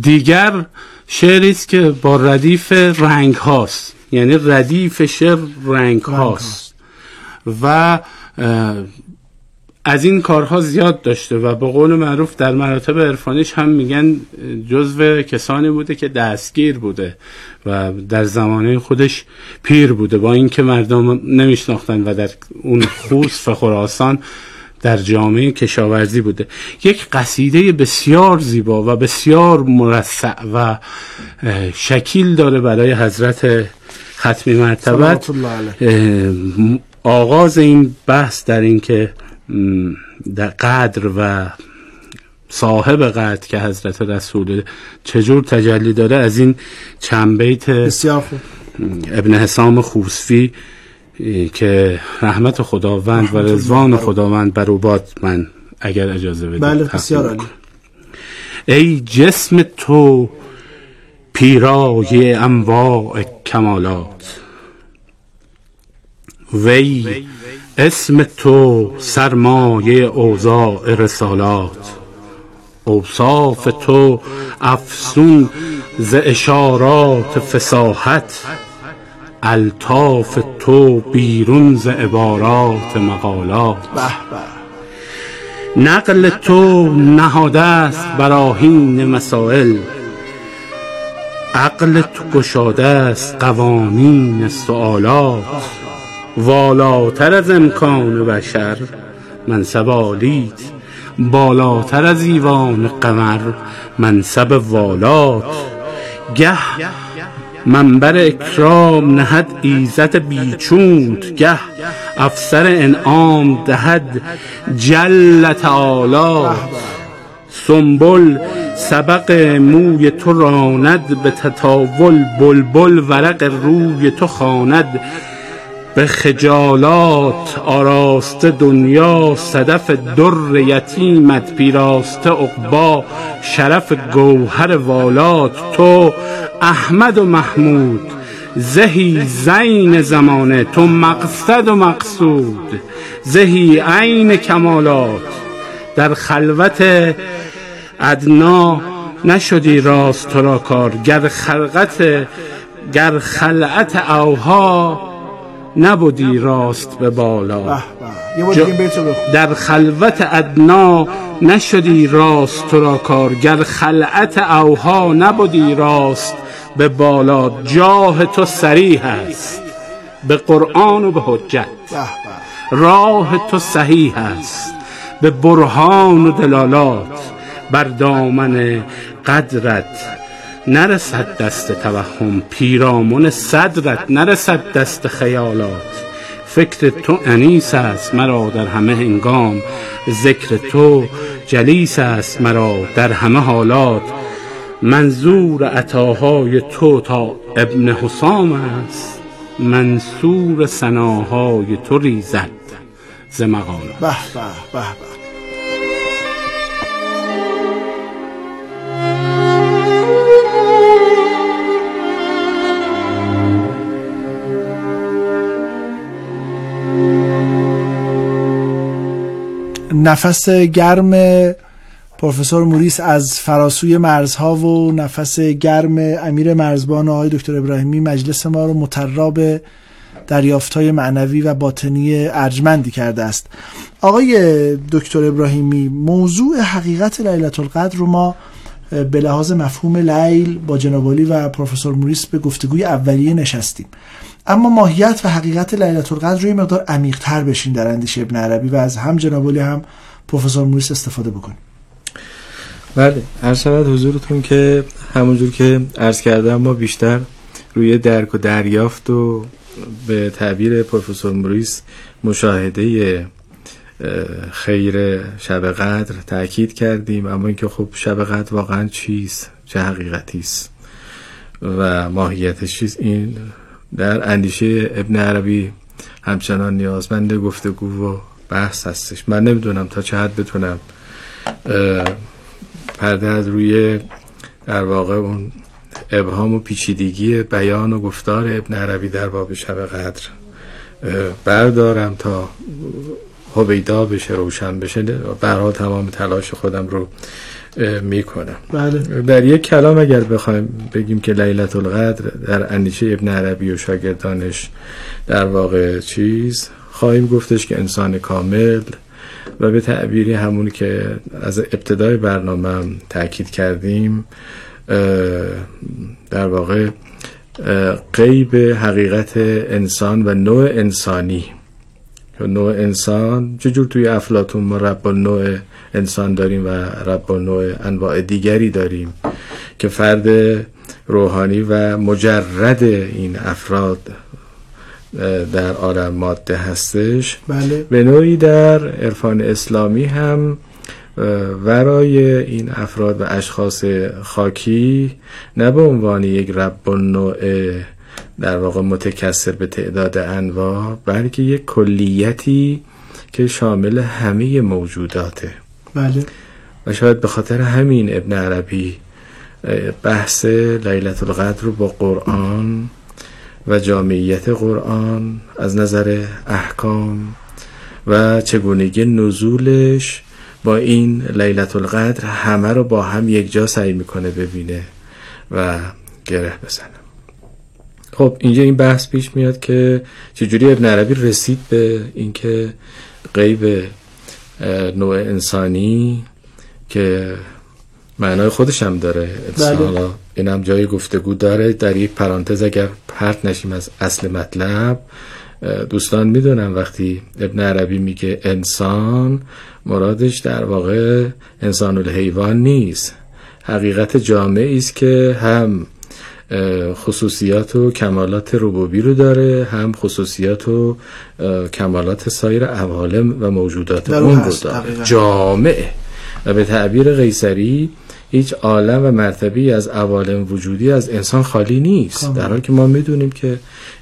دیگر شعری است که با ردیف رنگ هاست. یعنی ردیف شعر رنگ هاست. و از این کارها زیاد داشته و به قول معروف در مراتب عرفانیش هم میگن جزو کسانی بوده که دستگیر بوده و در زمانه خودش پیر بوده. با اینکه مردم نمیشناختن و در اون خوص و خراسان در جامعه کشاورزی بوده. یک قصیده بسیار زیبا و بسیار مرسع و شکیل داره برای حضرت ختمی مرتبت. آغاز این بحث در این که در قدر و صاحب قدر که حضرت رسول چجور تجلی داره. از این چند بیت بسیار خوب. ابن حسام خوسفی که رحمت خداوند و رضوان خداوند بر باد. من اگر اجازه بدید بله بسیار عالی. ای جسم تو پیرای انواع کمالات. وی اسم تو سرمایه اوضاع رسالات. اوصاف تو افسون ز اشارات فساحت الطاف تو بیرون ز عبارات مقالات. نقل تو نهاده است براهین مسائل. عقل تو گشاده است قوانین سوالات والاتر از امکان بشر منصب عالیت. بالاتر از ایوان قمر منصب والات. گه منبر اکرام نهد ایزت بیچونت گه افسر انعام دهد جل تعالی. سنبل سبق موی تو راند به تطاول بلبل ورق روی تو خواند. به خجالات آراسته دنیا صدف در یتیمت پیراسته عقبا شرف گوهر والات تو احمد و محمود زهی زین زمانه تو مقصد و مقصود زهی عین کمالات در خلوت ادنا نشدی راست تو را کار گر خلقت گر خلعت اوها نبودی راست به بالا. در خلوت ادنا نشدی راست تو را کار گر خلعت اوها نبودی راست به بالا. جاه تو سریح است به قرآن و به حجت. راه تو صحیح است به برهان و دلالات. بر دامن قدرت نرسد دست توهم پیرامون صدرت نرسد دست خیالات. فکر تو انیس است مرا در همه هنگام ذکر تو جلیس است مرا در همه حالات. منظور عطاهای تو تا ابن حسام است منصور سناهای تو ریزد. ز مقالات. به به به. نفس گرم پروفسور موریس از فراسوی مرزها و نفس گرم امیر مرزبان و آقای دکتر ابراهیمی مجلس ما رو مطراب دریافت های معنوی و باطنی ارجمندی کرده است. آقای دکتر ابراهیمی موضوع حقیقت لیلت القدر رو ما به لحاظ مفهوم لیل با جنابالی و پروفسور موریس به گفتگوی اولیه نشستیم. اما ماهیت و حقیقت لیلت القدر روی مقدار عمیق‌تر بشین در اندیشه ابن عربی و از هم جنابالی هم پروفسور موریس استفاده بکنیم. بله عرض شود حضورتون که همونجور که عرض کردم ما بیشتر روی درک و دریافت و به تعبیر پروفسور موریس مشاهده خیر شب قدر تاکید کردیم اما اینکه خب شب قدر واقعا چیست؟ چه حقیقتی است؟ و ماهیتش چیست؟ این در اندیشه ابن عربی همچنان نیازمند گفتگو و بحث هستش. من نمی‌دونم تا چه حد بتونم پرده از روی در واقع اون ابهام و پیچیدگی بیان و گفتار ابن عربی در باب شب قدر بردارم تا هویدا بشه روشن بشه. برها تمام تلاش خودم رو می‌کنم. بله. در یک کلام اگر بخوایم بگیم که لیلت القدر در اندیشه ابن عربی و شاگردانش در واقع چیز خواهیم گفتش که انسان کامل و به تعبیری همون که از ابتدای برنامه هم تاکید کردیم در واقع قیب حقیقت انسان و نوع انسانی. نوع انسان چجور توی افلاتون ما رب نوع انسان داریم و رب نوع انواع دیگری داریم که فرد روحانی و مجرد این افراد در عالم ماده هستش بله. به نوعی در عرفان اسلامی هم ورای این افراد و اشخاص خاکی نه به عنوان یک رب نوع در واقع متکثر به تعداد انواع بلکه یک کلیتی که شامل همه موجوداته بله. و شاید به خاطر همین ابن عربی بحث لیلت القدر رو با قرآن و جامعیت قرآن از نظر احکام و چگونگی نزولش با این لیلت القدر همه رو با هم یک جا سعی می‌کنه ببینه و گره بزنه. خب اینجا این بحث پیش میاد که چجوری ابن عربی رسید به اینکه غیب نوع انسانی که معنای خودش هم داره. بله. این هم جای گفتگو داره. در یک پرانتز اگر پرت نشیم از اصل مطلب دوستان می‌دونم وقتی ابن عربی میگه انسان مرادش در واقع انسان الحیوان نیست. حقیقت جامعی است که هم خصوصیات و کمالات ربوبی رو داره هم خصوصیات و کمالات سایر عوالم و موجودات اون رو داره. جامعه و به تعبیر قیصری هیچ عالم و مرتبی از عوالم وجودی از انسان خالی نیست. در حالی که ما می‌دونیم که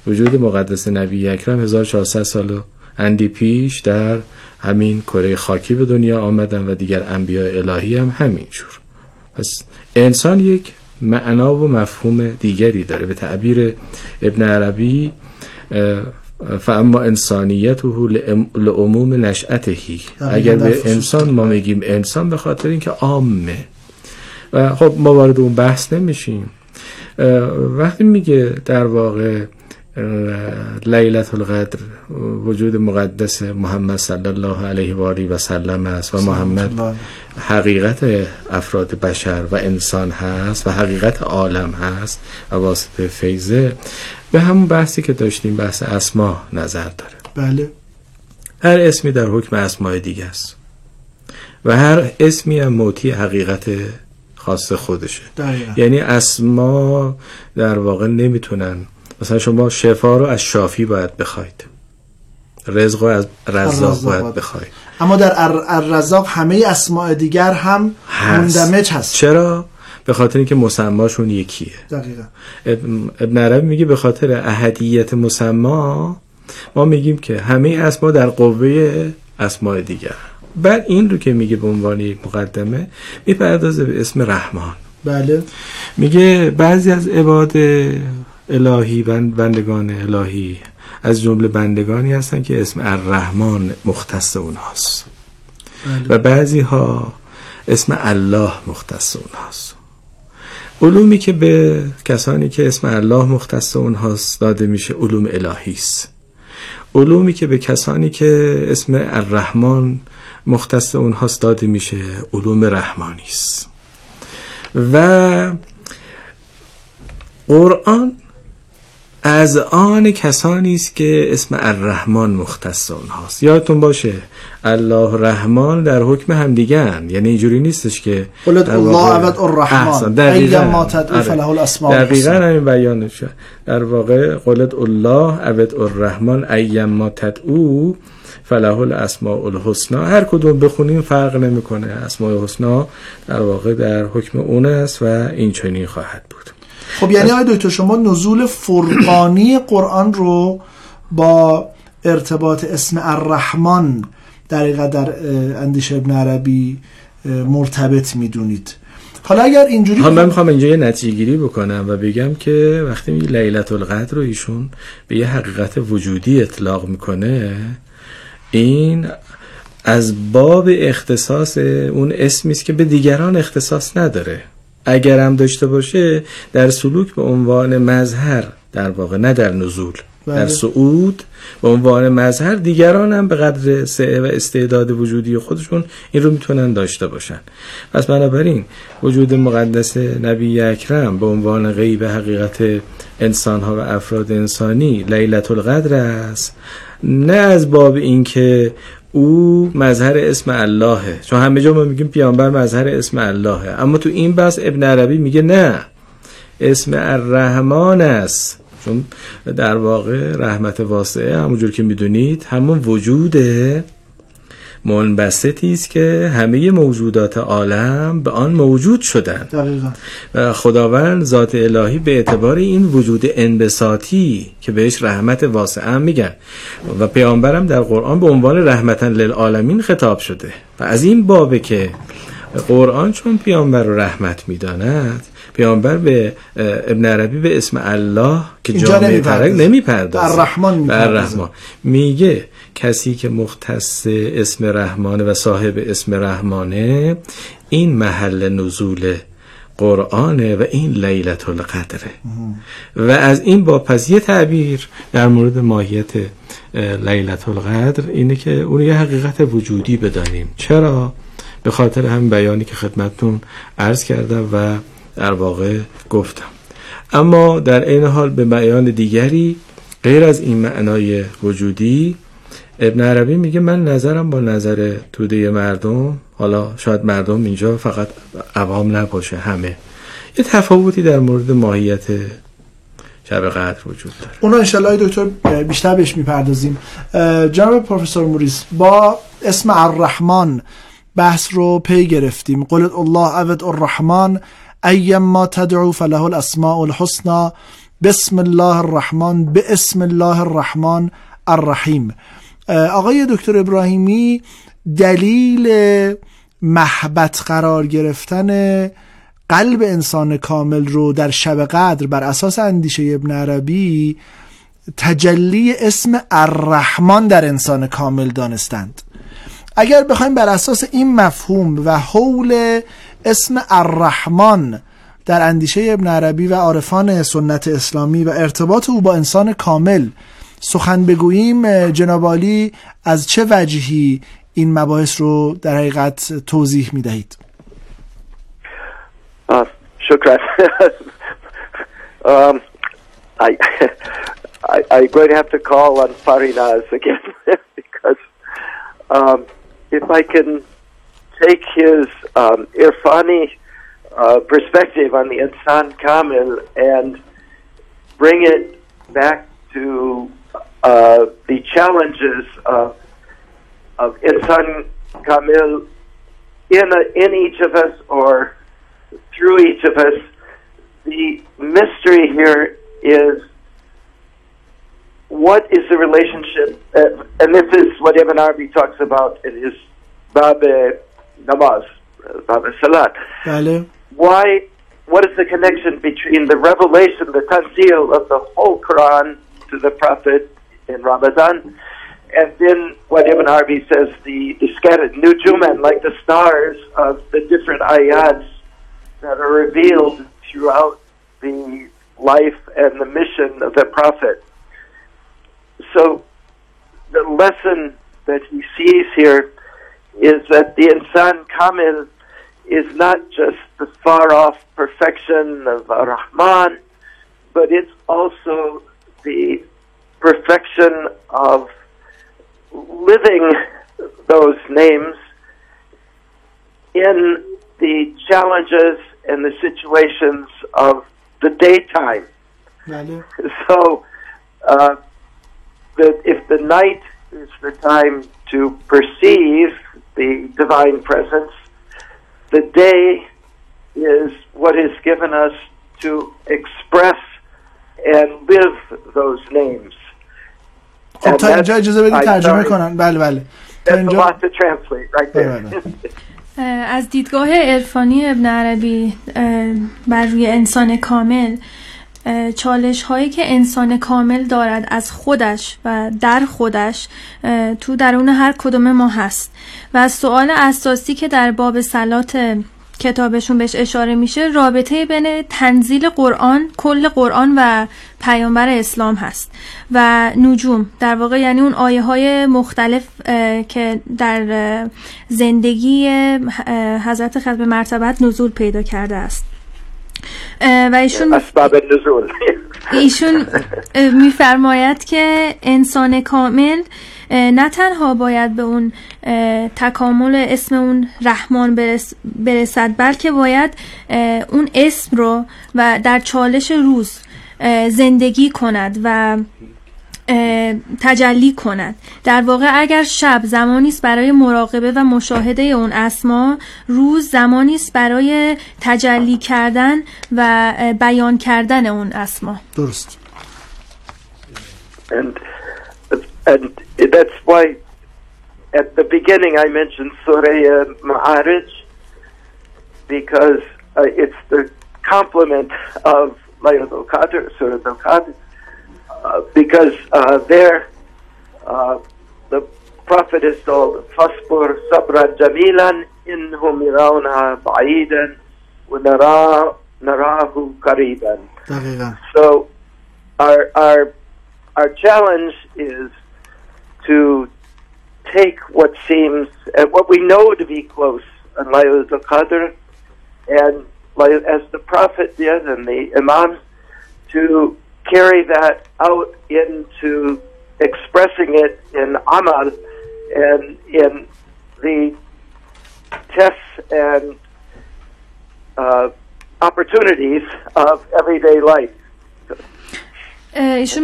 وجود مقدس نبی اکرم 1400 سال اندی پیش در همین کره خاکی به دنیا آمدن و دیگر انبیاء الهی هم همینجور. پس انسان یک معنا و مفهوم دیگری داره. به تعبیر ابن عربی فاما انسانیته لعموم نشأتهی. اگر به انسان ما میگیم انسان به خاطر اینکه عامه. و خب ما وارد اون بحث نمیشیم. وقتی میگه در واقع لیلت القدر وجود مقدس محمد صلی الله علیه و آله و سلم است و محمد حقیقت افراد بشر و انسان هست و حقیقت عالم هست و واسطه فیضه به همون بحثی که داشتیم بحث اسما نظر داره. بله. هر اسمی در حکم اسمای دیگه است. و هر اسمی هم موتی حقیقت خاص خودشه. دقیقا. یعنی اسما در واقع نمی‌تونن مثلا شما شفا رو از شافی باید بخواید. رزق رو از رزاق باید بخواید. اما در الرزاق همه اسماء دیگر هم مندمج هست. چرا؟ به خاطر اینکه مسماشون یکیه. دقیقا. ابن عربی میگه به خاطر اهدیت مسما ما میگیم که همه اسما در قوه اسماء دیگر. بعد این رو که میگه به عنوان یک مقدمه می‌پردازه به اسم رحمان. بله. میگه بعضی از عباد الهی بندگان الهی. از جمله بندگانی هستن که اسم الرحمن مختص اونهاست. بله. و بعضی ها اسم الله مختص اونهاست. علومی که به کسانی که اسم الله مختص اونهاست داده میشه علوم الهی است. علومی که به کسانی که اسم الرحمن مختص اونهاست داده میشه علوم رحمانی است. و قرآن از آن کسانی است که اسم الرحمن مختص اونهاست یادتون باشه الله رحمان در حکم هم دیگن یعنی اینجوری نیستش که قلت الله عبد الرحمن. دقیقا. ما تدعو فله الاسماء دقیقا همین بیان شد در واقع قلت الله عبد الرحمن ایم ما تدعو فله الاسماء الحسنا هر کدوم بخونیم فرق نمی‌کنه. اسماء الحسنا در واقع در حکم اون است و این چنین خواهد بود. خب یعنی آقای دکتر شما نزول فرقانی قرآن رو با ارتباط اسم الرحمن دقیقا در اندیشه ابن عربی مرتبط می‌دونید. حالا اگر اینجوری حالا من می‌خوام اینجا یه نتیجه گیری بکنم و بگم که وقتی میگه لیلت القدر رو ایشون به یه حقیقت وجودی اطلاق می‌کنه این از باب اختصاص اون اسمی است که به دیگران اختصاص نداره. اگر هم داشته باشه در سلوک به عنوان مظهر در واقع نه در نزول. بله. در صعود به عنوان مظهر دیگران هم به قدر سعه و استعداد وجودی خودشون این رو می‌تونن داشته باشن. پس بنابراین وجود مقدس نبی اکرم به عنوان غیب حقیقت انسان ها و افراد انسانی لیلت القدر است. نه از باب اینکه او مظهر اسم اللهه. چون همه جا ما میگیم پیامبر مظهر اسم اللهه. اما تو این بحث ابن عربی میگه نه. اسم الرحمن است. چون در واقع رحمت واسعه همونجور که می‌دونید همون وجود منبسطی است که همه موجودات عالم به آن موجود شدند. و خداوند ذات الهی به اعتبار این وجود انبساطی که بهش رحمت واسعه میگن. و پیامبرم در قرآن به عنوان رحمتا للعالمین خطاب شده. و از این بابه که قرآن چون پیامبر رو رحمت می‌داند پیامبر به ابن عربی به اسم الله که جامعه ترک نمی‌پردازه. الرحمن الرحمن میگه کسی که مختص اسم رحمانه و صاحب اسم رحمانه این محل نزول قرآنه و این لیلت القدره. و از این با پس یه تعبیر در مورد ماهیت لیلت القدر اینه که اون یه حقیقت وجودی بدانیم. چرا؟ به خاطر همین بیانی که خدمتتون عرض کردم و در واقع گفتم. اما در این حال به بیان دیگری غیر از این معنای وجودی ابن عربی میگه من نظرم با نظر توده مردم حالا شاید مردم اینجا فقط عوام نباشه همه. یه تفاوتی در مورد ماهیت شب قدر وجود داره. اونا انشالله دکتر بیشتر بهش می‌پردازیم. جناب پروفسور موریس با اسم الرحمن بحث رو پی گرفتیم. قلت الله عبد الرحمن ما تدعو فله الاسماء الحسنى. بسم الله الرحمن به اسم الله الرحمن الرحیم. آقای دکتر ابراهیمی دلیل محبت قرار گرفتن قلب انسان کامل رو در شب قدر بر اساس اندیشه ابن عربی تجلی اسم الرحمن در انسان کامل دانستند. اگر بخوایم بر اساس این مفهوم و حول اسم الرحمن در اندیشه ابن عربی و عارفان سنت اسلامی و ارتباط او با انسان کامل سخن بگوییم جنابالی از چه وجهی این مباحث رو در حقیقت توضیح می دهید شکر um, I, I, I'm going to have to call on Farinaz again because um, if I can take his um, Irfani uh, perspective on the Insan Kamil and bring it back to uh, the challenges of, of Insan Kamil in, a, in each of us or through each of us. The mystery here is what is the relationship, uh, and this is what Ibn Arabi talks about in his Bab Namaz, Bab Salat. Why? What is the connection between the revelation, the tanzil of the whole Quran to the Prophet in Ramadan, and then what Ibn Arabi says, the, the scattered nujuman, like the stars of the different ayats that are revealed throughout the life and the mission of the Prophet. So the lesson that he sees here is that the insan kamil is not just the far off perfection of Rahman, but it's also perfection of living those names in the challenges and the situations of the daytime. So, uh, that if the night is the time to perceive the divine presence, the day is what is given us to express and live those names. خب تا اینجا اجازه بدید ترجمه کنن. بله بله. تا اینجا. از دیدگاه عرفانی ابن عربی بر روی انسان کامل چالش هایی که انسان کامل دارد از خودش و در خودش تو درون هر کدوم ما هست. و سوال اساسی که در باب سلات کتابشون بهش اشاره میشه رابطه بین تنزیل قرآن کل قرآن و پیامبر اسلام هست. و نجوم در واقع یعنی اون آیه های مختلف که در زندگی حضرت ختم مرتبت نزول پیدا کرده است. و ایشون اسباب نزول. ایشون میفرماید که انسان کامل نه تنها باید به اون تکامل اسم اون رحمان برسد بلکه باید اون اسم رو و در چالش روز زندگی کند و تجلی کند در واقع اگر شب زمانی است برای مراقبه و مشاهده اون اسما روز زمانی است برای تجلی کردن و بیان کردن اون اسما درست and, and that's why at the beginning I mentioned Surah Ma'arij because uh, it's the complement of Laylatul Qadr, Surah Al-Qadr Uh, because uh, there uh, the Prophet is told, "Fasbur Sabra jamilan innhum yarawna ba'idan wa narahu qariban." So our our our challenge is to take what seems and what we know to be close and Laylatul Qadr and as the Prophet did and the Imams to carry that out into expressing it in amal and in the tests and uh, opportunities of everyday life. ایشون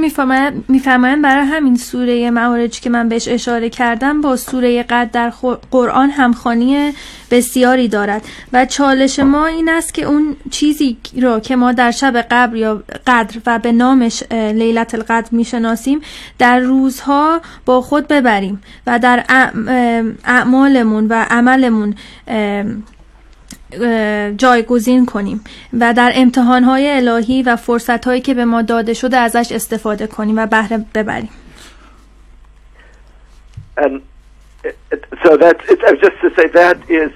میفرمایند برای همین سوره معارج که من بهش اشاره کردم با سوره قد در قرآن همخانی بسیاری دارد. و چالش ما این است که اون چیزی را که ما در شب قبر یا قدر و به نامش لیلت القدر می‌شناسیم در روزها با خود ببریم و در اعمالمون و عملمون جایگزین کنیم و در امتحانهای الهی و فرصتهایی که به ما داده شده ازش استفاده کنیم و بهره ببریم And so that's it, just to say that is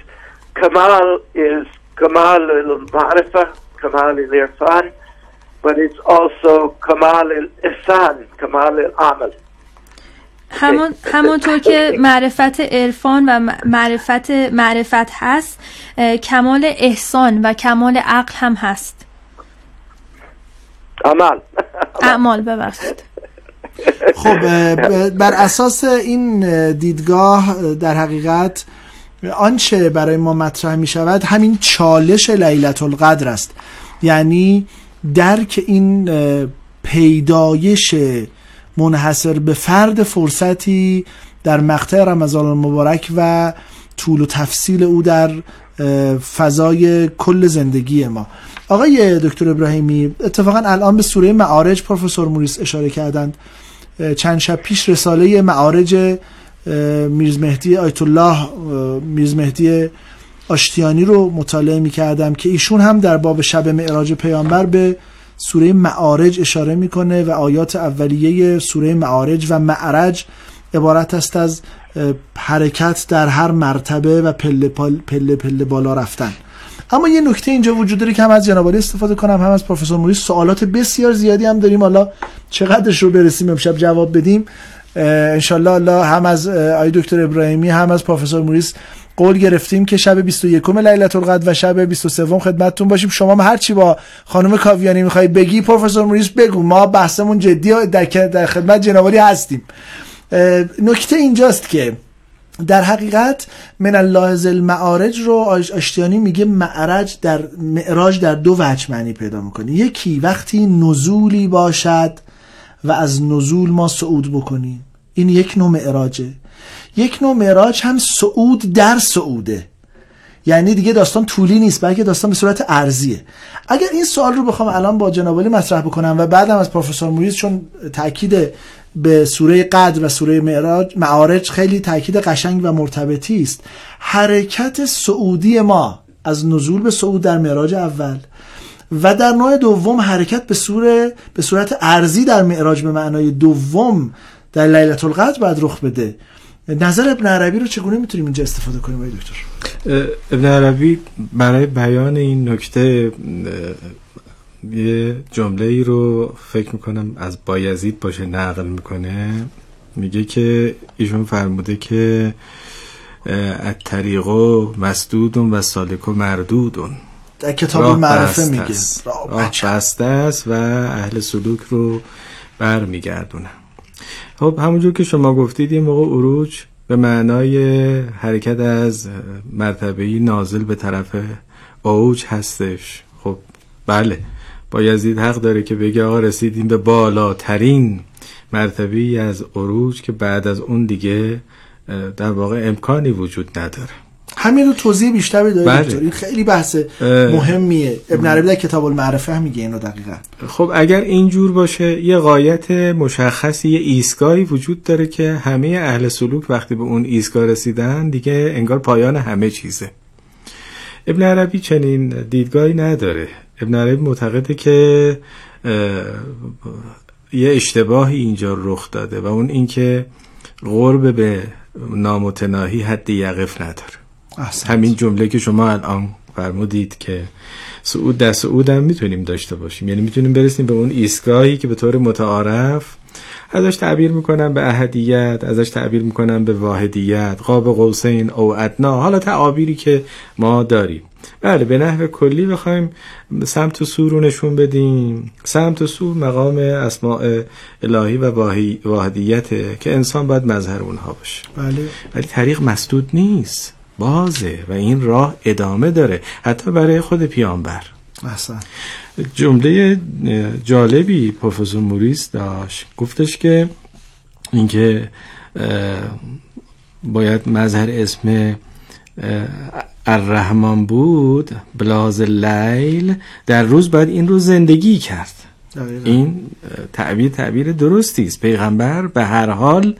Kamal is Kamal al-Ma'rifah, Kamal al-Irfan, but it's also Kamal al-Ihsan, Kamal al-Amal. همون همونطور که معرفت عرفان و معرفت معرفت هست کمال احسان و کمال عقل هم هست. عمل. اعمال ببخشید. خب بر اساس این دیدگاه در حقیقت آنچه برای ما مطرح می شود همین چالش لیلت القدر است. یعنی درک این پیدایش منحصر به فرد فرصتی در مقطع رمضان المبارک و طول و تفصیل او در فضای کل زندگی ما. آقای دکتر ابراهیمی اتفاقا الان به سوره معارج پروفسور موریس اشاره کردند. چند شب پیش رساله معارج میرز مهدی آیت الله میرز مهدی آشتیانی رو مطالعه می کردم که ایشون هم در باب شب معراج پیامبر به سوره معارج اشاره می‌کنه و آیات اولیه سوره معارج و معرج عبارت است از حرکت در هر مرتبه و پله پله, پله بالا رفتن. اما یه نکته اینجا وجود داره که هم از جناب استفاده کنم هم از پروفسور موری سوالات بسیار زیادی هم داریم. حالا چقدرش رو برسیم امشب جواب بدیم؟ انشالله الله هم از آی دکتر ابراهیمی هم از پروفسور موریس قول گرفتیم که شب 21 لیلت القدر و شب 23 خدمتتون باشیم. شما هر چی با خانم کاویانی می‌خوای بگی پروفسور موریس بگو. ما بحثمون جدی در, خدمت جنابالی هستیم. نکته اینجاست که در حقیقت من الله المعارج رو آشتیانی میگه معرج در معراج در دو وجه معنی پیدا می‌کنه. یکی وقتی نزولی باشد و از نزول ما صعود بکنیم. این یک نوع معراجه. یک نوع معراج هم صعود در صعوده. یعنی دیگه داستان طولی نیست بلکه داستان به صورت ارزیه. اگر این سوال رو بخوام الان با جناب مطرح بکنم و بعدم از پروفسور موریز چون تاکید به سوره قدر و سوره معراج معارج خیلی تاکید قشنگ و مرتبطی است حرکت سعودی ما از نزول به صعود در معراج اول و در نوع دوم حرکت به صورت به صورت ارزی در معراج به معنای دوم در لیلت القدر باید رخ بده. نظر ابن عربی رو چگونه می‌تونیم اینجا استفاده کنیم آقای دکتر؟ ابن عربی برای بیان این نکته یه جمله ای رو فکر می‌کنم از بایزید باشه نقل می‌کنه. میگه که ایشون فرموده که از طریقو مسدودون و سالکو مردودون. در کتاب معرفه میگه. راه بسته است و اهل سلوک رو برمیگردونه خب همونجور که شما گفتید یه موقع اروج به معنای حرکت از مرتبه نازل به طرف اوج هستش. خب بله با یزید حق داره که بگه آقا رسیدیم به بالاترین مرتبه از عروج که بعد از اون دیگه در واقع امکانی وجود نداره. همین رو توضیح بیشتر بده بله. این خیلی بحث مهمیه. ابن عربی در کتاب المعرفه هم میگه اینو دقیقا. خب اگر اینجور باشه یه قایت مشخصی یه ایستگاهی وجود داره که همه اهل سلوک وقتی به اون ایستگاه رسیدن دیگه انگار پایان همه چیزه. ابن عربی چنین دیدگاهی نداره. ابن عربی معتقده که یه اشتباهی اینجا رخ داده و اون اینکه قرب به نامتناهی حد یقف نداره. احسنت. همین جمله که شما الان فرمودید که سعود در سعود هم می‌تونیم داشته باشیم. یعنی می‌تونیم برسیم به اون ایستگاهی که به طور متعارف ازش تعبیر می‌کنم به احدیت ازش تعبیر می‌کنم به واحدیت. قاب قوسین او ادنا. حالا تعابیری که ما داریم. بله به نحو کلی بخوایم سمت و سور رو نشون بدیم. سمت و سور مقام اسماع الهی و واحدیته که انسان باید مظهر اونها باشه. بله. ولی طریق مسدود نیست. بازه و این راه ادامه داره حتی برای خود پیامبر. احسن. جمله جالبی پروفسور موریس داشت. گفتش که اینکه باید مظهر اسم الرحمن بود بلاز لیل در روز باید این رو زندگی کرد. این تعبیر تعبیر درستی است. پیغمبر به هر حال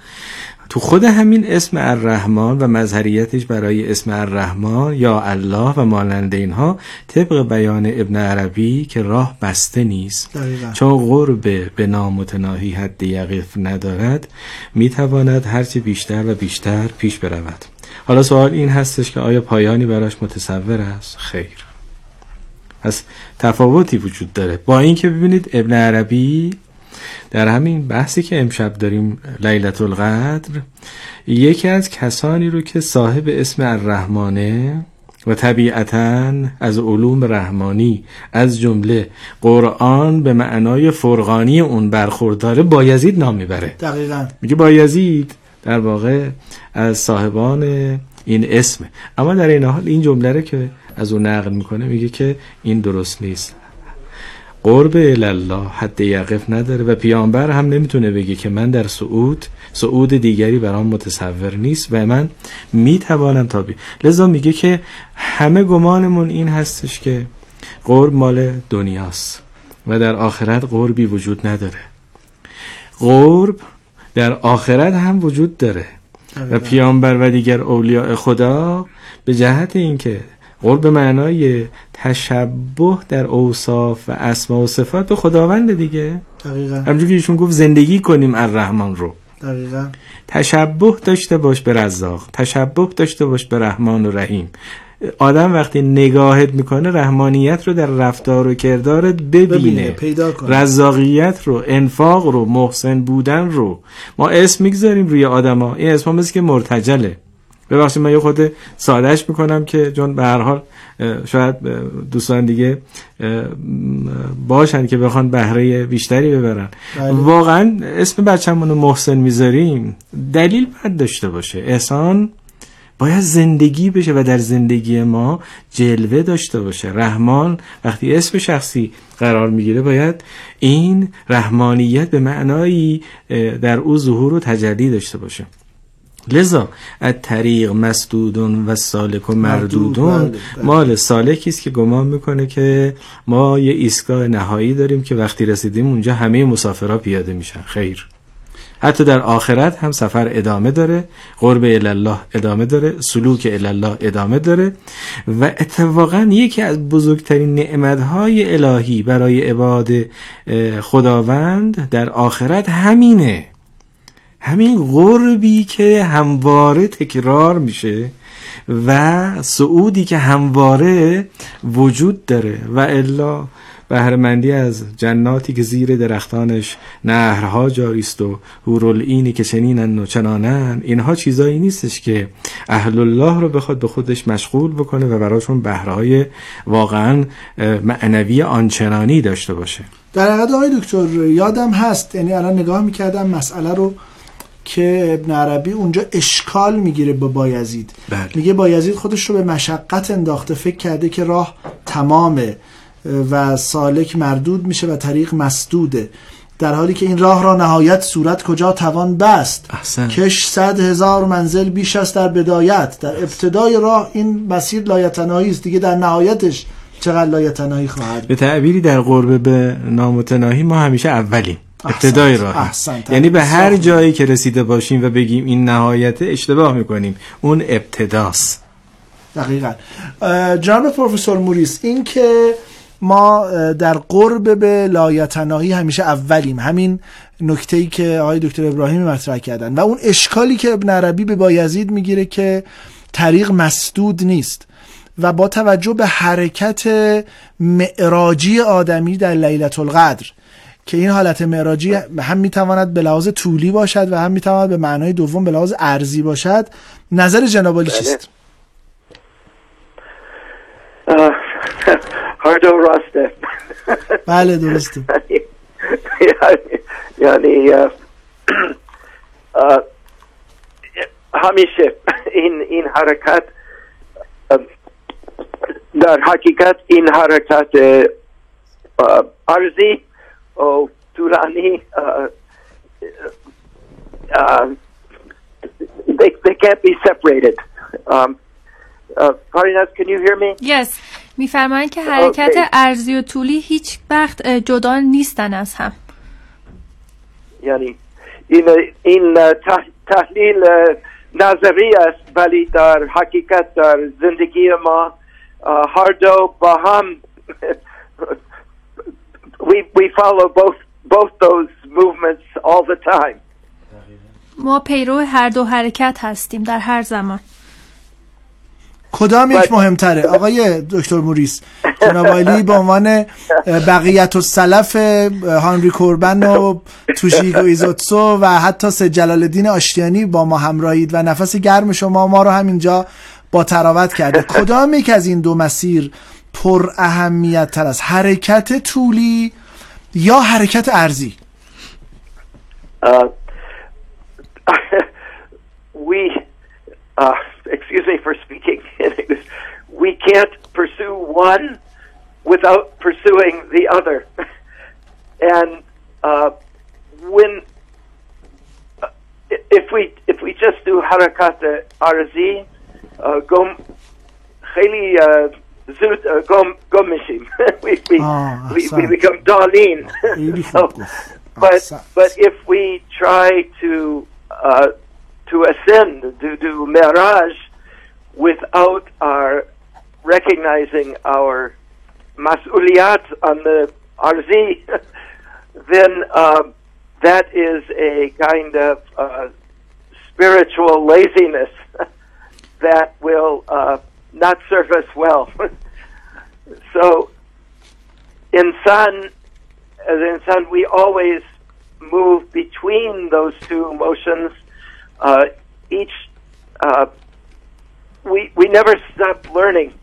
تو خود همین اسم الرحمن و مظهریتش برای اسم الرحمن یا الله و مانند اینها طبق بیان ابن عربی که راه بسته نیست. چون قرب به نامتناهی حد یقف ندارد می‌تواند هرچی بیشتر و بیشتر پیش برود. حالا سوال این هستش که آیا پایانی براش متصور است؟ خیر. پس تفاوتی وجود داره. با اینکه ببینید ابن عربی در همین بحثی که امشب داریم لیلت القدر یکی از کسانی رو که صاحب اسم الرحمانه و طبیعتا از علوم رحمانی از جمله قرآن به معنای فرغانی اون برخورداره بایزید نام می‌بره. دقیقا. میگه بایزید در واقع از صاحبان این اسمه اما در این حال این جمله که از اون نقل می‌کنه میگه که این درست نیست. قرب الله حد یقف نداره و پیامبر هم نمی‌تونه بگه که من در سعود سعود دیگری برام متصور نیست و من می‌توانم تابی. لذا میگه که همه گمانمون این هستش که قرب مال دنیاست و در آخرت قربی وجود نداره. قرب در آخرت هم وجود داره. و پیامبر و دیگر اولیاء خدا به جهت اینکه قرب معنای تشبه در اوصاف و اسما و صفات به خداوند دیگه. دقیقا. همجور که ایشون گفت زندگی کنیم الرحمن رو. دقیقا. تشبه داشته باش به رزاق تشبه داشته باش به رحمان و رحیم. آدم وقتی نگاهت می‌کنه رحمانیت رو در رفتار و کردارت ببینه, ببینه پیدا کنه. رزاقیت رو انفاق رو محسن بودن رو. ما اسم می‌گذاریم روی آدما. این اسم مثل که مرتجله. ببخشید من یه خود سادهش می‌کنم که جون به هر حال شاید دوستان دیگه باشن که بخوان بهره بیشتری ببرن. بله. واقعا اسم بچه‌مون رو محسن می‌ذاریم دلیل باید داشته باشه. احسان باید زندگی بشه و در زندگی ما جلوه داشته باشه. رحمان وقتی اسم شخصی قرار می‌گیره باید این رحمانیت به معنایی در او ظهور و تجلی داشته باشه. لذا از طریق مسدودون و سالک و مردودون. بله، بله. مال سالکی است که گمان می‌کنه که ما یه ایستگاه نهایی داریم که وقتی رسیدیم اونجا همه مسافرها پیاده میشن. خیر. حتی در آخرت هم سفر ادامه داره قرب الله ادامه داره سلوک الله ادامه داره و اتفاقا یکی از بزرگترین نعمتهای الهی برای عباد خداوند در آخرت همینه. همین قربی که همواره تکرار میشه و سعودی که همواره وجود داره و الا بهرمندی از جناتی که زیر درختانش نهرها جاری است و هورالعینی که چنینن و چنانن اینها چیزایی نیستش که اهل الله رو بخواد به خودش مشغول بکنه و براشون بهرهای واقعا معنوی آنچنانی داشته باشه. در حقیقت آقای دکتر یادم هست یعنی الان نگاه می‌کردم مسئله رو که ابن عربی اونجا اشکال می‌گیره با بایزید. بله. میگه بایزید خودش رو به مشقت انداخته فکر کرده که راه تمامه و سالک مردود میشه و طریق مسدوده. در حالی که این راه را نهایت صورت کجا توان بست؟ احسن. کش صد هزار منزل بیش است در بدایت. در ابتدای راه این مسیر لایتناهی است. دیگه در نهایتش چقدر لایتناهی خواهد به تعبیری در قربه به نامتناهی ما همیشه اولیم. ابتدای راه یعنی به هر جایی که رسیده باشیم و بگیم این نهایت اشتباه می‌کنیم. اون ابتداست. دقیقا. جناب پروفسور موریس این که ما در قرب به لایتناهی همیشه اولیم. همین نکته ای که آقای دکتر ابراهیمی مطرح کردن. و اون اشکالی که ابن عربی به بایزید می‌گیره که طریق مسدود نیست. و با توجه به حرکت معراجی آدمی در لیلت القدر که این حالت معراجی هم می‌تواند به لحاظ طولی باشد و هم می‌تواند به معنای دوم به لحاظ ارزی باشد نظر جنابالی بله. چیست؟ هاردو راسته بله درسته یعنی همیشه این این حرکت در حقیقت این حرکت ارزی و طولانی they, they can't be separated. Um, uh, can you hear me? Yes. میفرمایند که حرکت okay. ارزی و طولی هیچ وقت جدا نیستن از هم یعنی این, این تحلیل نظری است ولی در حقیقت در زندگی ما هر دو با هم we, we follow both, both those movements all the time. ما پیرو هر دو حرکت هستیم در هر زمان. کدام یک مهمتره؟ آقای دکتر موریس جناب علی به عنوان بقیة السلف هانری کوربن و توشیگو ایزوتسو و حتی سید جلال الدین آشتیانی با ما همراهید و نفس گرم شما ما رو همینجا با طراوت کرده کدام یک از این دو مسیر پر اهمیت تر است حرکت طولی یا حرکت عرضی uh, we uh, excuse me for speaking we can't pursue one without pursuing the other and uh, when uh, if we if we just do harakat arzi uh, gom خیلی Zoot, uh, gom, gomishim. we, we, ah, we, we, become Darlene. so, but, but if we try to, uh, to ascend, to do miraj without our recognizing our masuliat on the arzi, then uh, that is a kind of uh, spiritual laziness that will uh, not serve us well. so, in Sun, as in Sun, we always move between those two motions. Uh, each, uh, we we never stop learning.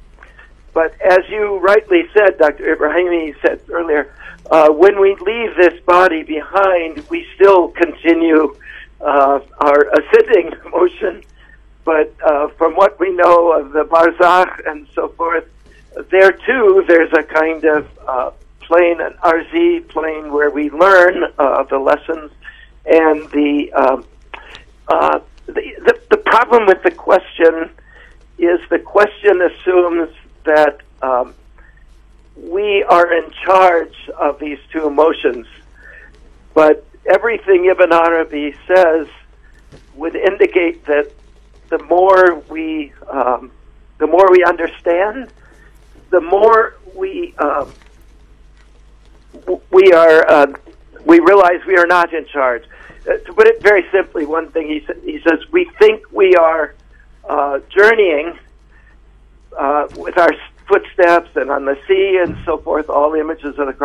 But as you rightly said, Dr. Ibrahimi said earlier, uh, when we leave this body behind, we still continue uh, our ascending motion but uh, from what we know of the Barzakh and so forth, there too there's a kind of uh, plane, an RZ plane, where we learn uh, the lessons. And the, um, uh, the, the the problem with the question is the question assumes that um, we are in charge of these two emotions, but everything Ibn Arabi says would indicate that the more we um, the more we understand, the more we um, we are uh, we realize we are not in charge. Uh, to put it very simply, one thing he sa- he says we think we are uh, journeying uh, with our footsteps and on the sea and so forth, all images of the cross